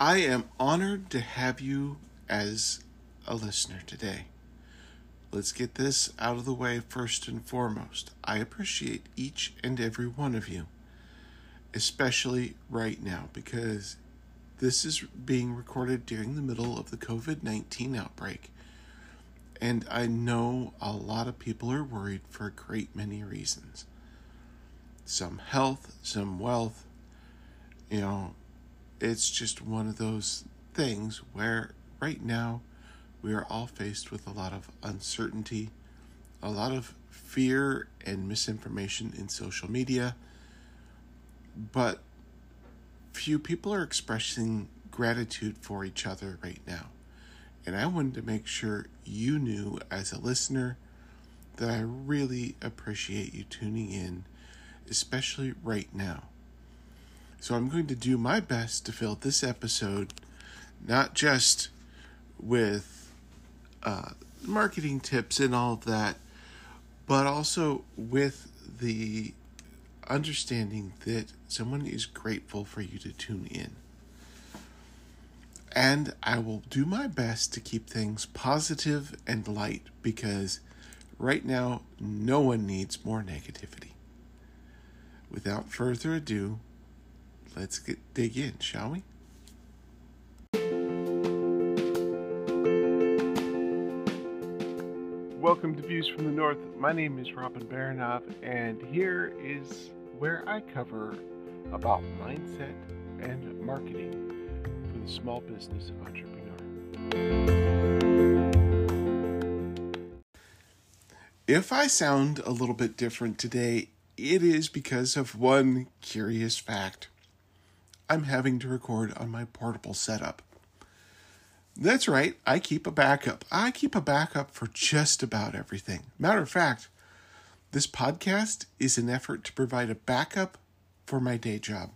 I am honored to have you as a listener today. Let's get this out of the way first and foremost. I appreciate each and every one of you, especially right now, because this is being recorded during the middle of the COVID 19 outbreak. And I know a lot of people are worried for a great many reasons. Some health, some wealth, you know, it's just one of those things where right now we are all faced with a lot of uncertainty, a lot of fear and misinformation in social media, but few people are expressing gratitude for each other right now. And I wanted to make sure you knew as a listener that I really appreciate you tuning in, especially right now. So I'm going to do my best to fill this episode not just with uh, marketing tips and all of that, but also with the understanding that someone is grateful for you to tune in. And I will do my best to keep things positive and light because right now no one needs more negativity. Without further ado, let's get dig in, shall we? Welcome to Views from the North. My name is Robin Baranov, and here is where I cover about mindset and marketing for the small business entrepreneur. If I sound a little bit different today, it is because of one curious fact. I'm having to record on my portable setup. That's right, I keep a backup. I keep a backup for just about everything. Matter of fact, this podcast is an effort to provide a backup for my day job.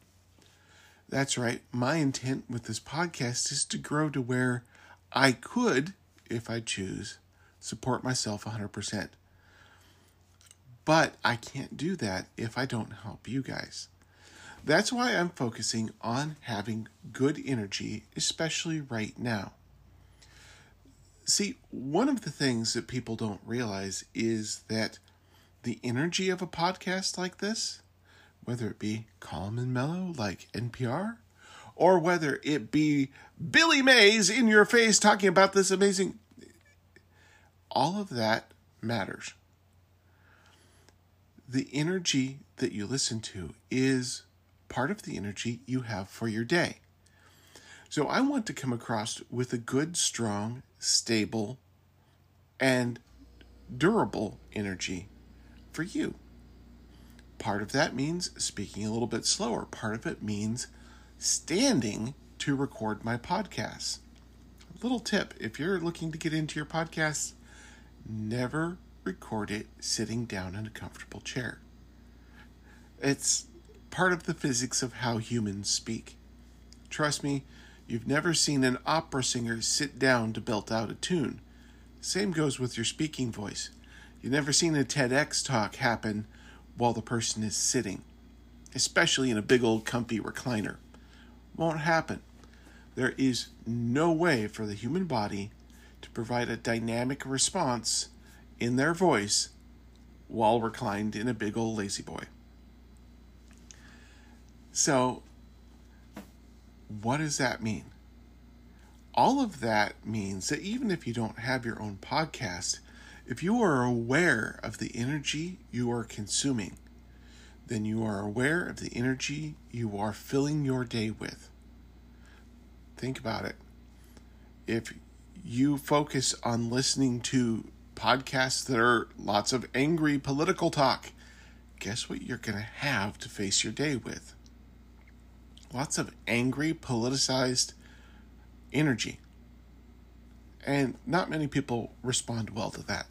That's right, my intent with this podcast is to grow to where I could, if I choose, support myself 100%. But I can't do that if I don't help you guys. That's why I'm focusing on having good energy, especially right now. See, one of the things that people don't realize is that the energy of a podcast like this, whether it be calm and mellow like NPR, or whether it be Billy Mays in your face talking about this amazing, all of that matters. The energy that you listen to is part of the energy you have for your day. So I want to come across with a good, strong, stable, and durable energy for you. Part of that means speaking a little bit slower. Part of it means standing to record my podcasts. Little tip if you're looking to get into your podcast, never record it sitting down in a comfortable chair. It's part of the physics of how humans speak. Trust me, you've never seen an opera singer sit down to belt out a tune. Same goes with your speaking voice. You've never seen a TEDx talk happen while the person is sitting, especially in a big old comfy recliner. Won't happen. There is no way for the human body to provide a dynamic response in their voice while reclined in a big old La-Z-Boy. So, what does that mean? All of that means that even if you don't have your own podcast, if you are aware of the energy you are consuming, then you are aware of the energy you are filling your day with. Think about it. If you focus on listening to podcasts that are lots of angry political talk, guess what you're going to have to face your day with? Lots of angry, politicized energy. And not many people respond well to that.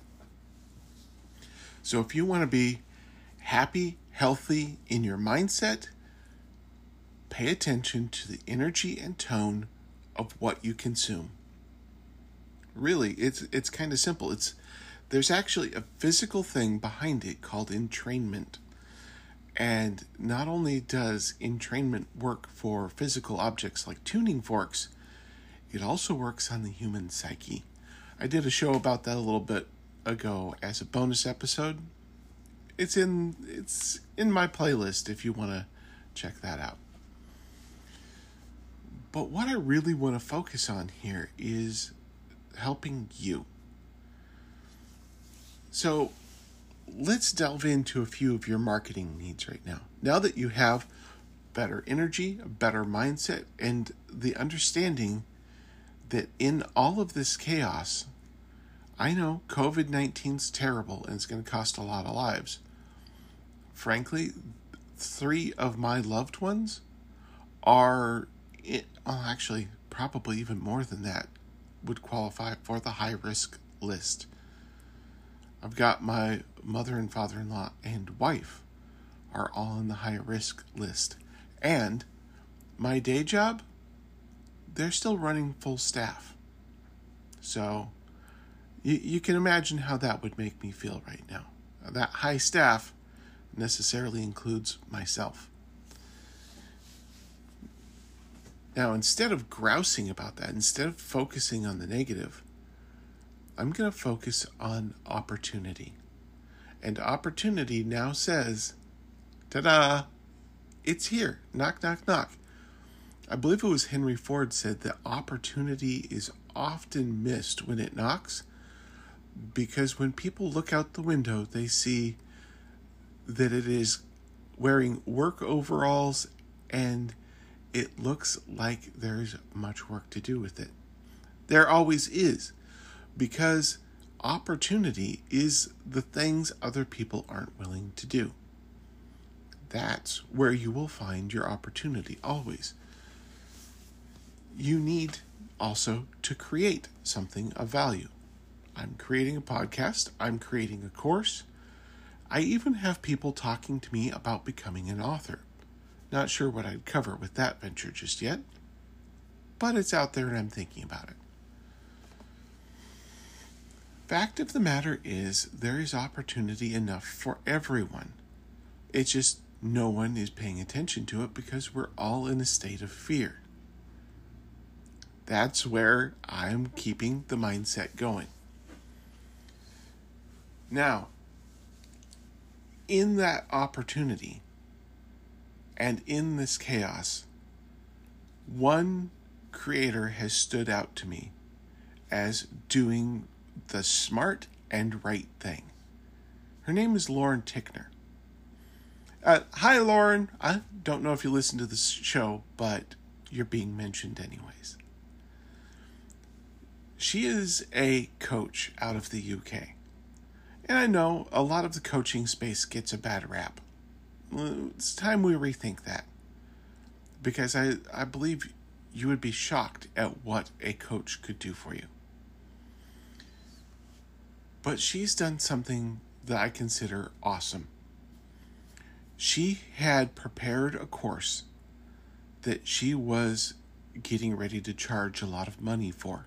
So if you want to be happy, healthy in your mindset, pay attention to the energy and tone of what you consume. Really, it's it's kind of simple. It's there's actually a physical thing behind it called entrainment. And not only does entrainment work for physical objects like tuning forks, it also works on the human psyche. I did a show about that a little bit ago as a bonus episode. It's in it's in my playlist if you want to check that out. But what I really want to focus on here is helping you. So, let's delve into a few of your marketing needs right now. Now that you have better energy, a better mindset, and the understanding that in all of this chaos, I know COVID 19 is terrible and it's going to cost a lot of lives. Frankly, three of my loved ones are, it, well, actually, probably even more than that, would qualify for the high risk list. I've got my mother and father in law and wife are all on the high risk list. And my day job, they're still running full staff. So you, you can imagine how that would make me feel right now. That high staff necessarily includes myself. Now, instead of grousing about that, instead of focusing on the negative, I'm going to focus on opportunity. And opportunity now says, ta da, it's here. Knock, knock, knock. I believe it was Henry Ford said that opportunity is often missed when it knocks because when people look out the window, they see that it is wearing work overalls and it looks like there's much work to do with it. There always is because opportunity is the things other people aren't willing to do. That's where you will find your opportunity always. You need also to create something of value. I'm creating a podcast, I'm creating a course. I even have people talking to me about becoming an author. Not sure what I'd cover with that venture just yet, but it's out there and I'm thinking about it. Fact of the matter is, there is opportunity enough for everyone. It's just no one is paying attention to it because we're all in a state of fear. That's where I'm keeping the mindset going. Now, in that opportunity and in this chaos, one creator has stood out to me as doing the smart and right thing. Her name is Lauren Tickner. Uh, hi, Lauren. I don't know if you listen to this show, but you're being mentioned anyways. She is a coach out of the UK. And I know a lot of the coaching space gets a bad rap. It's time we rethink that. Because I, I believe you would be shocked at what a coach could do for you. But she's done something that I consider awesome. She had prepared a course that she was getting ready to charge a lot of money for.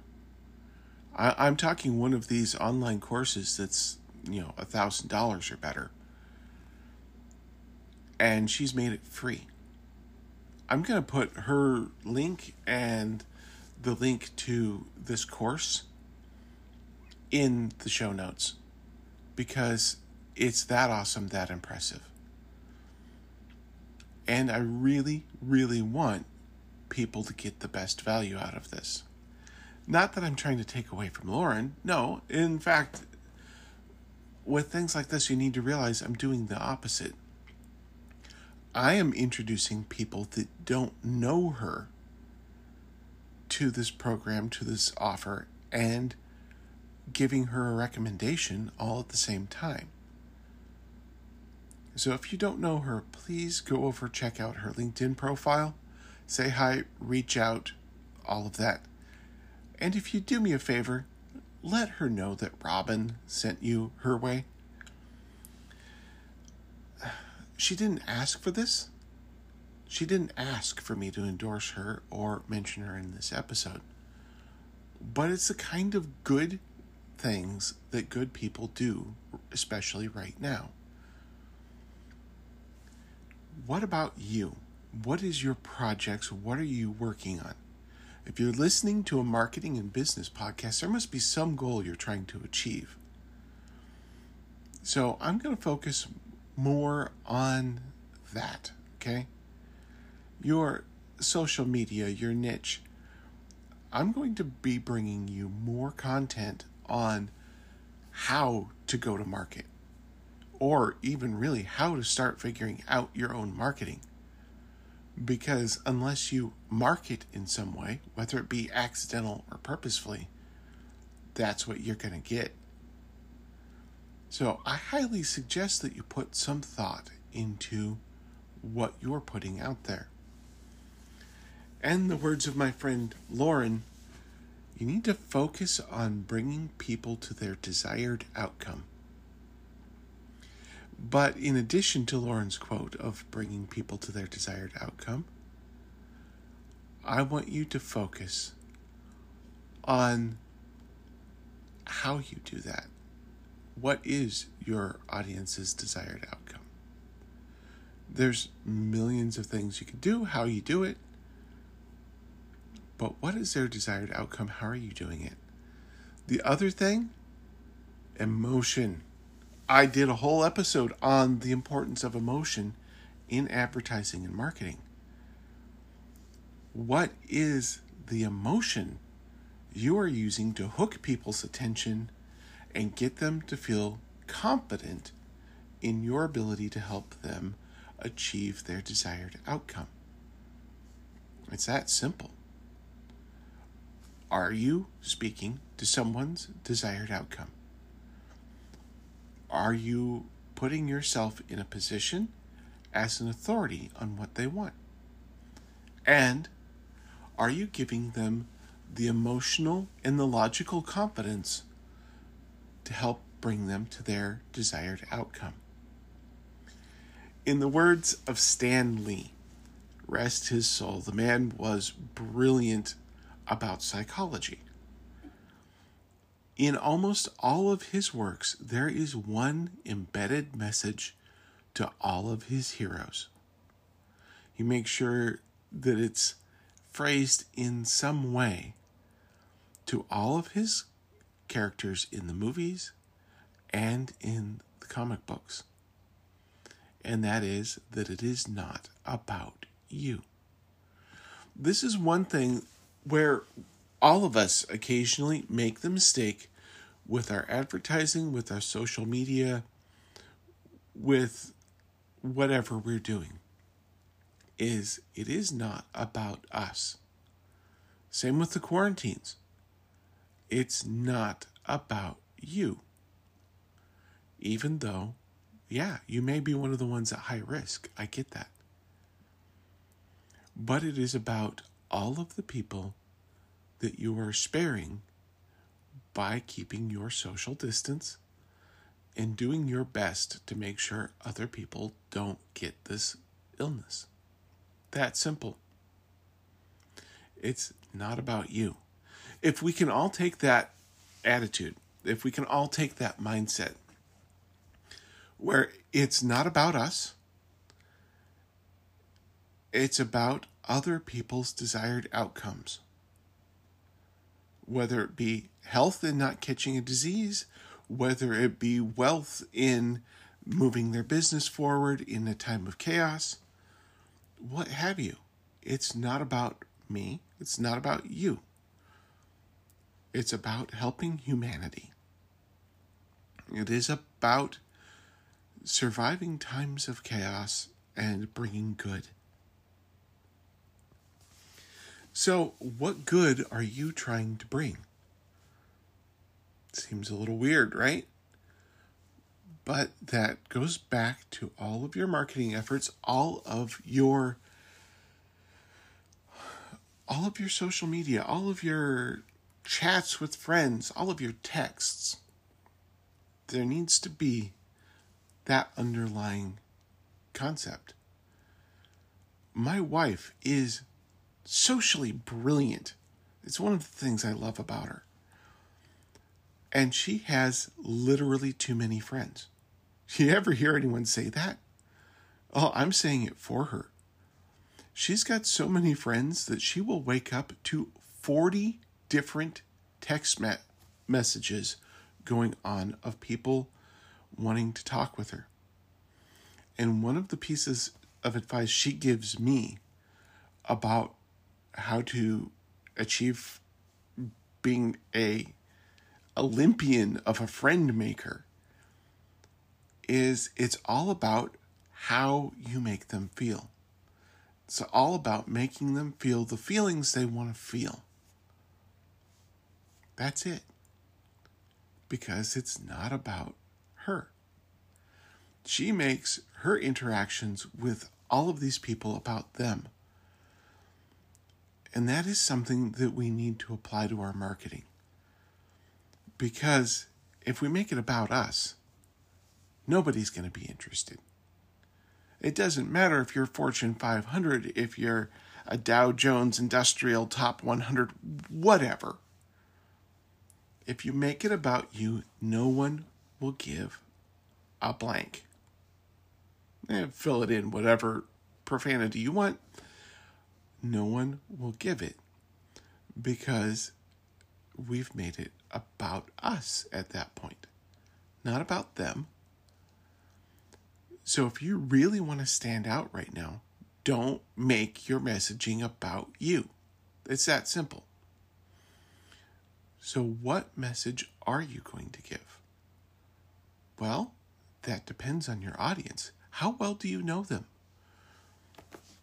I, am talking one of these online courses that's, you know, a thousand dollars or better. And she's made it free. I'm going to put her link and the link to this course in the show notes because it's that awesome, that impressive. And I really, really want people to get the best value out of this. Not that I'm trying to take away from Lauren. No, in fact, with things like this, you need to realize I'm doing the opposite. I am introducing people that don't know her to this program, to this offer, and giving her a recommendation all at the same time. So if you don't know her, please go over check out her LinkedIn profile, say hi, reach out, all of that. And if you do me a favor, let her know that Robin sent you her way. She didn't ask for this. She didn't ask for me to endorse her or mention her in this episode. But it's the kind of good things that good people do, especially right now. what about you? What is your projects? What are you working on? If you're listening to a marketing and business podcast, there must be some goal you're trying to achieve. So I'm going to focus more on that, okay? Your social media, your niche. I'm going to be bringing you more content on how to go to market or even really how to start figuring out your own marketing. Because unless you market in some way, whether it be accidental or purposefully, that's what you're going to get. So I highly suggest that you put some thought into what you're putting out there. And the words of my friend Lauren, you need to focus on bringing people to their desired outcome. But in addition to Lauren's quote of bringing people to their desired outcome, I want you to focus on how you do that. What is your audience's desired outcome? There's millions of things you can do, how you do it. But what is their desired outcome? How are you doing it? The other thing, emotion. I did a whole episode on the importance of emotion in advertising and marketing. What is the emotion you are using to hook people's attention and get them to feel confident in your ability to help them achieve their desired outcome? It's that simple. Are you speaking to someone's desired outcome? Are you putting yourself in a position as an authority on what they want? And are you giving them the emotional and the logical confidence to help bring them to their desired outcome? In the words of Stan Lee, rest his soul, the man was brilliant about psychology. In almost all of his works, there is one embedded message to all of his heroes. He makes sure that it's phrased in some way to all of his characters in the movies and in the comic books. And that is that it is not about you. This is one thing where all of us occasionally make the mistake with our advertising, with our social media, with whatever we're doing is it is not about us. Same with the quarantines. It's not about you. Even though, yeah, you may be one of the ones at high risk. I get that. But it is about all of the people that you are sparing by keeping your social distance and doing your best to make sure other people don't get this illness. That simple. It's not about you. If we can all take that attitude, if we can all take that mindset where it's not about us, it's about other people's desired outcomes whether it be health in not catching a disease, whether it be wealth in moving their business forward in a time of chaos, what have you. It's not about me, it's not about you. It's about helping humanity. It is about surviving times of chaos and bringing good. So, what good are you trying to bring? Seems a little weird, right? But that goes back to all of your marketing efforts, all of your all of your social media, all of your chats with friends, all of your texts. There needs to be that underlying concept. My wife is socially brilliant. It's one of the things I love about her. And she has literally too many friends. You ever hear anyone say that? Oh, I'm saying it for her. She's got so many friends that she will wake up to 40 different text me- messages going on of people wanting to talk with her. And one of the pieces of advice she gives me about how to achieve being a Olympian of a friend maker is it's all about how you make them feel. It's all about making them feel the feelings they want to feel. That's it. Because it's not about her. She makes her interactions with all of these people about them. And that is something that we need to apply to our marketing. Because if we make it about us, nobody's going to be interested. It doesn't matter if you're Fortune 500, if you're a Dow Jones Industrial Top 100, whatever. If you make it about you, no one will give a blank. Eh, fill it in whatever profanity you want. No one will give it because we've made it about us at that point, not about them. So if you really want to stand out right now, don't make your messaging about you. It's that simple. So, what message are you going to give? Well, that depends on your audience. How well do you know them?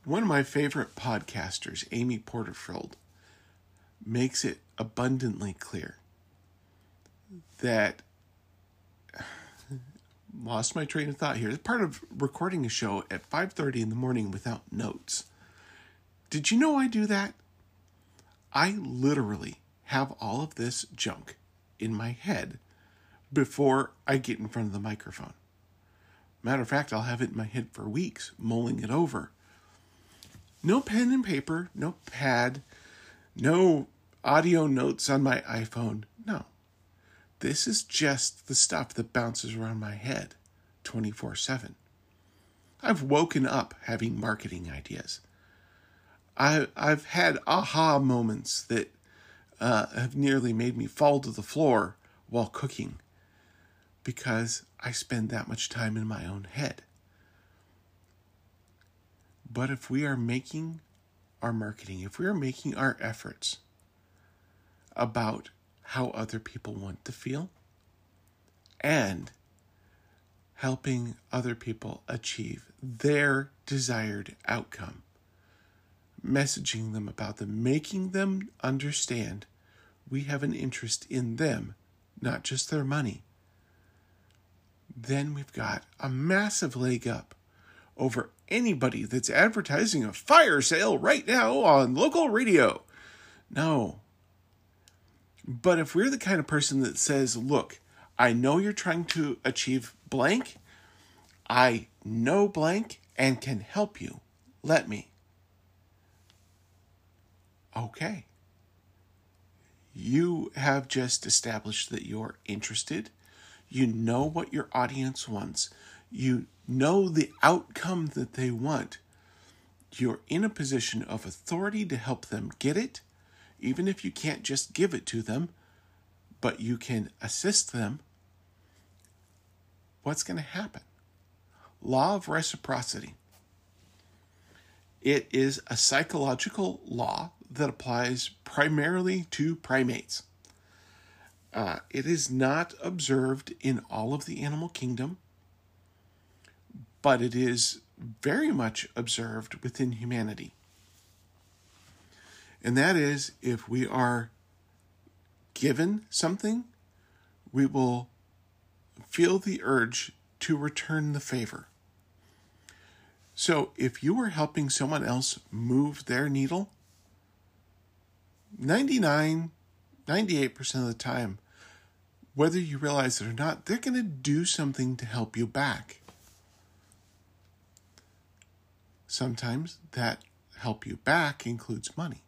One of my favorite podcasters, Amy Porterfield, makes it abundantly clear that lost my train of thought here. It's part of recording a show at 5:30 in the morning without notes. Did you know I do that? I literally have all of this junk in my head before I get in front of the microphone. Matter of fact, I'll have it in my head for weeks, mulling it over. No pen and paper, no pad, no audio notes on my iPhone. No. This is just the stuff that bounces around my head 24 7. I've woken up having marketing ideas. I, I've had aha moments that uh, have nearly made me fall to the floor while cooking because I spend that much time in my own head. But if we are making our marketing, if we are making our efforts about how other people want to feel and helping other people achieve their desired outcome. Messaging them about them, making them understand we have an interest in them, not just their money. Then we've got a massive leg up over anybody that's advertising a fire sale right now on local radio. No, but if we're the kind of person that says, look, I know you're trying to achieve blank, I know blank and can help you, let me. Okay. You have just established that you're interested. You know what your audience wants. You know the outcome that they want. You're in a position of authority to help them get it even if you can't just give it to them, but you can assist them, what's going to happen? Law of reciprocity. It is a psychological law that applies primarily to primates. Uh, it is not observed in all of the animal kingdom, but it is very much observed within humanity. And that is if we are given something, we will feel the urge to return the favor. So if you are helping someone else move their needle, 99, 98% of the time, whether you realize it or not, they're going to do something to help you back. Sometimes that help you back includes money.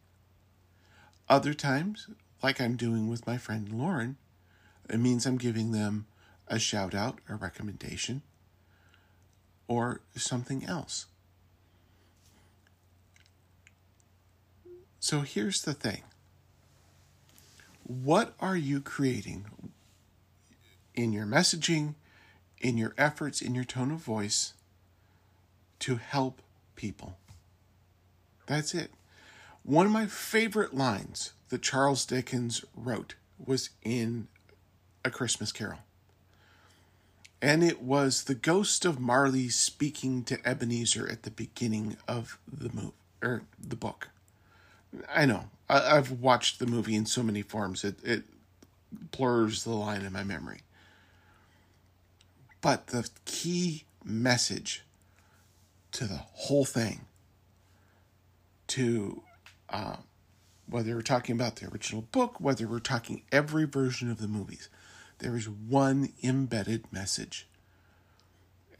Other times, like I'm doing with my friend Lauren, it means I'm giving them a shout out, a recommendation, or something else. So here's the thing what are you creating in your messaging, in your efforts, in your tone of voice to help people? That's it. One of my favorite lines that Charles Dickens wrote was in A Christmas Carol. And it was the ghost of Marley speaking to Ebenezer at the beginning of the movie or the book. I know. I, have watched the movie in so many forms it, it blurs the line in my memory. But the key message to the whole thing, to uh, whether we're talking about the original book, whether we're talking every version of the movies, there is one embedded message.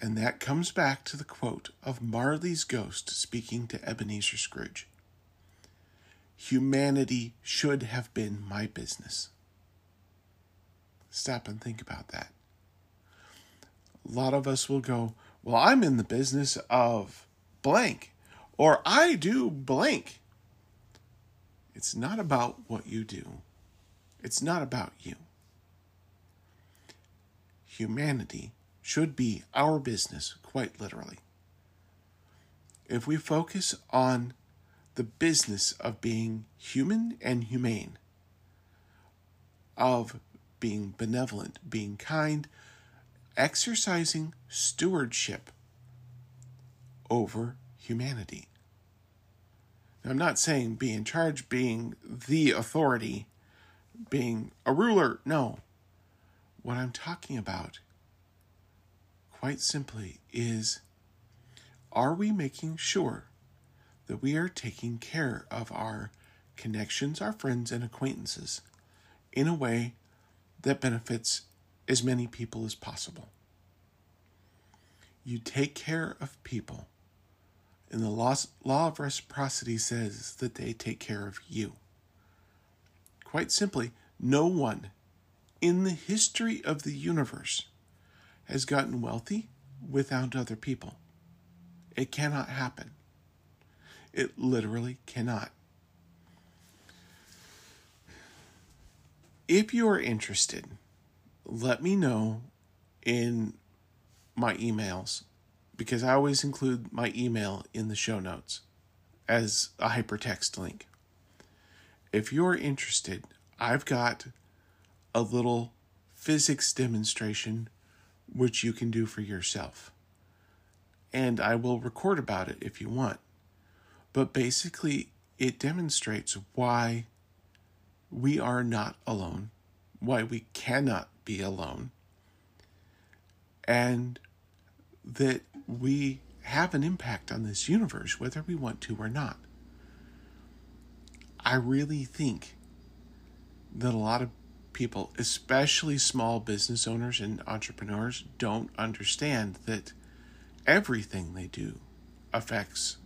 And that comes back to the quote of Marley's ghost speaking to Ebenezer Scrooge Humanity should have been my business. Stop and think about that. A lot of us will go, Well, I'm in the business of blank, or I do blank. It's not about what you do, it's not about you. Humanity should be our business, quite literally. If we focus on the business of being human and humane, of being benevolent, being kind, exercising stewardship over humanity. Now, I'm not saying be in charge, being the authority, being a ruler. No. What I'm talking about, quite simply, is are we making sure that we are taking care of our connections, our friends, and acquaintances in a way that benefits as many people as possible? You take care of people and the law, law of reciprocity says that they take care of you. Quite simply, no one in the history of the universe has gotten wealthy without other people. It cannot happen. It literally cannot. If you are interested, let me know in my emails because I always include my email in the show notes as a hypertext link. If you're interested, I've got a little physics demonstration which you can do for yourself. And I will record about it if you want. But basically, it demonstrates why we are not alone, why we cannot be alone, and that we have an impact on this universe, whether we want to or not. I really think that a lot of people, especially small business owners and entrepreneurs, don't understand that everything they do affects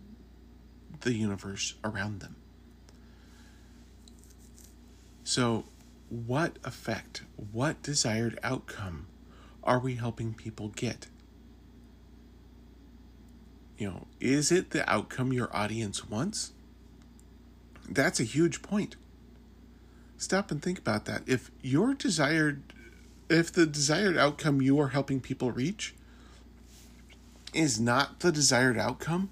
the universe around them. So, what effect, what desired outcome are we helping people get? you know, is it the outcome your audience wants? That's a huge point. Stop and think about that. If your desired if the desired outcome you are helping people reach is not the desired outcome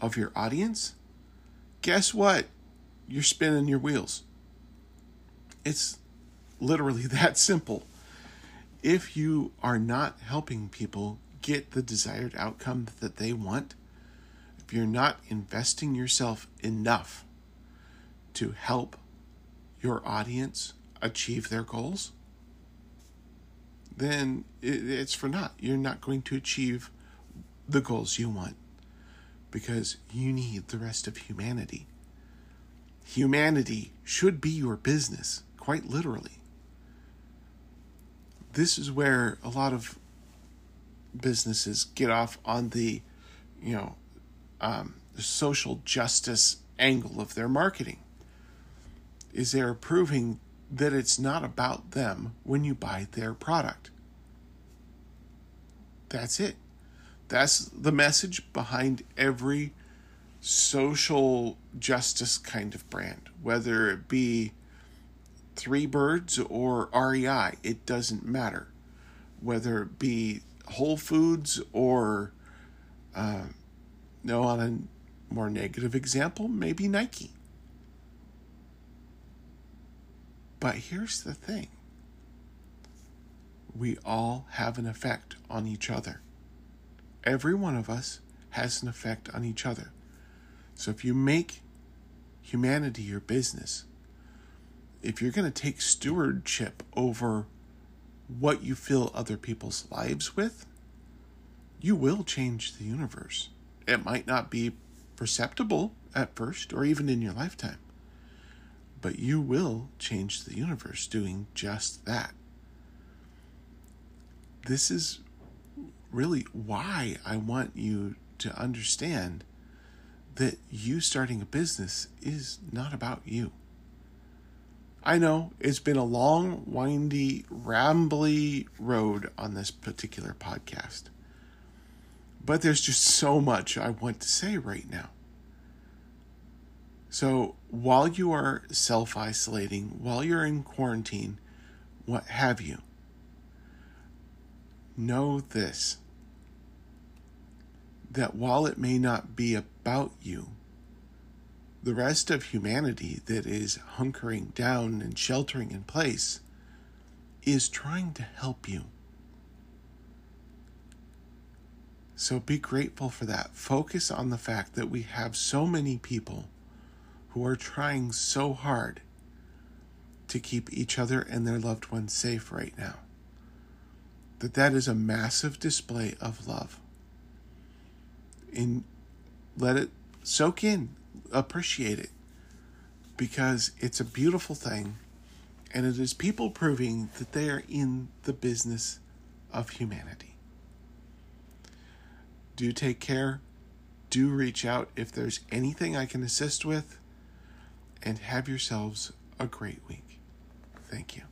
of your audience, guess what? You're spinning your wheels. It's literally that simple. If you are not helping people get the desired outcome that they want, if you're not investing yourself enough to help your audience achieve their goals, then it's for naught. You're not going to achieve the goals you want because you need the rest of humanity. Humanity should be your business, quite literally. This is where a lot of businesses get off on the, you know, um, the social justice angle of their marketing. Is they're proving that it's not about them when you buy their product. That's it. That's the message behind every social justice kind of brand, whether it be Three Birds or REI, it doesn't matter. Whether it be Whole Foods or, uh, no, on a more negative example, maybe Nike. But here's the thing we all have an effect on each other. Every one of us has an effect on each other. So if you make humanity your business, if you're going to take stewardship over what you fill other people's lives with, you will change the universe. It might not be perceptible at first or even in your lifetime, but you will change the universe doing just that. This is really why I want you to understand that you starting a business is not about you. I know it's been a long, windy, rambly road on this particular podcast. But there's just so much I want to say right now. So, while you are self isolating, while you're in quarantine, what have you, know this that while it may not be about you, the rest of humanity that is hunkering down and sheltering in place is trying to help you. So be grateful for that. Focus on the fact that we have so many people who are trying so hard to keep each other and their loved ones safe right now. That that is a massive display of love and let it soak in, appreciate it, because it's a beautiful thing, and it is people proving that they are in the business of humanity. Do take care. Do reach out if there's anything I can assist with, and have yourselves a great week. Thank you.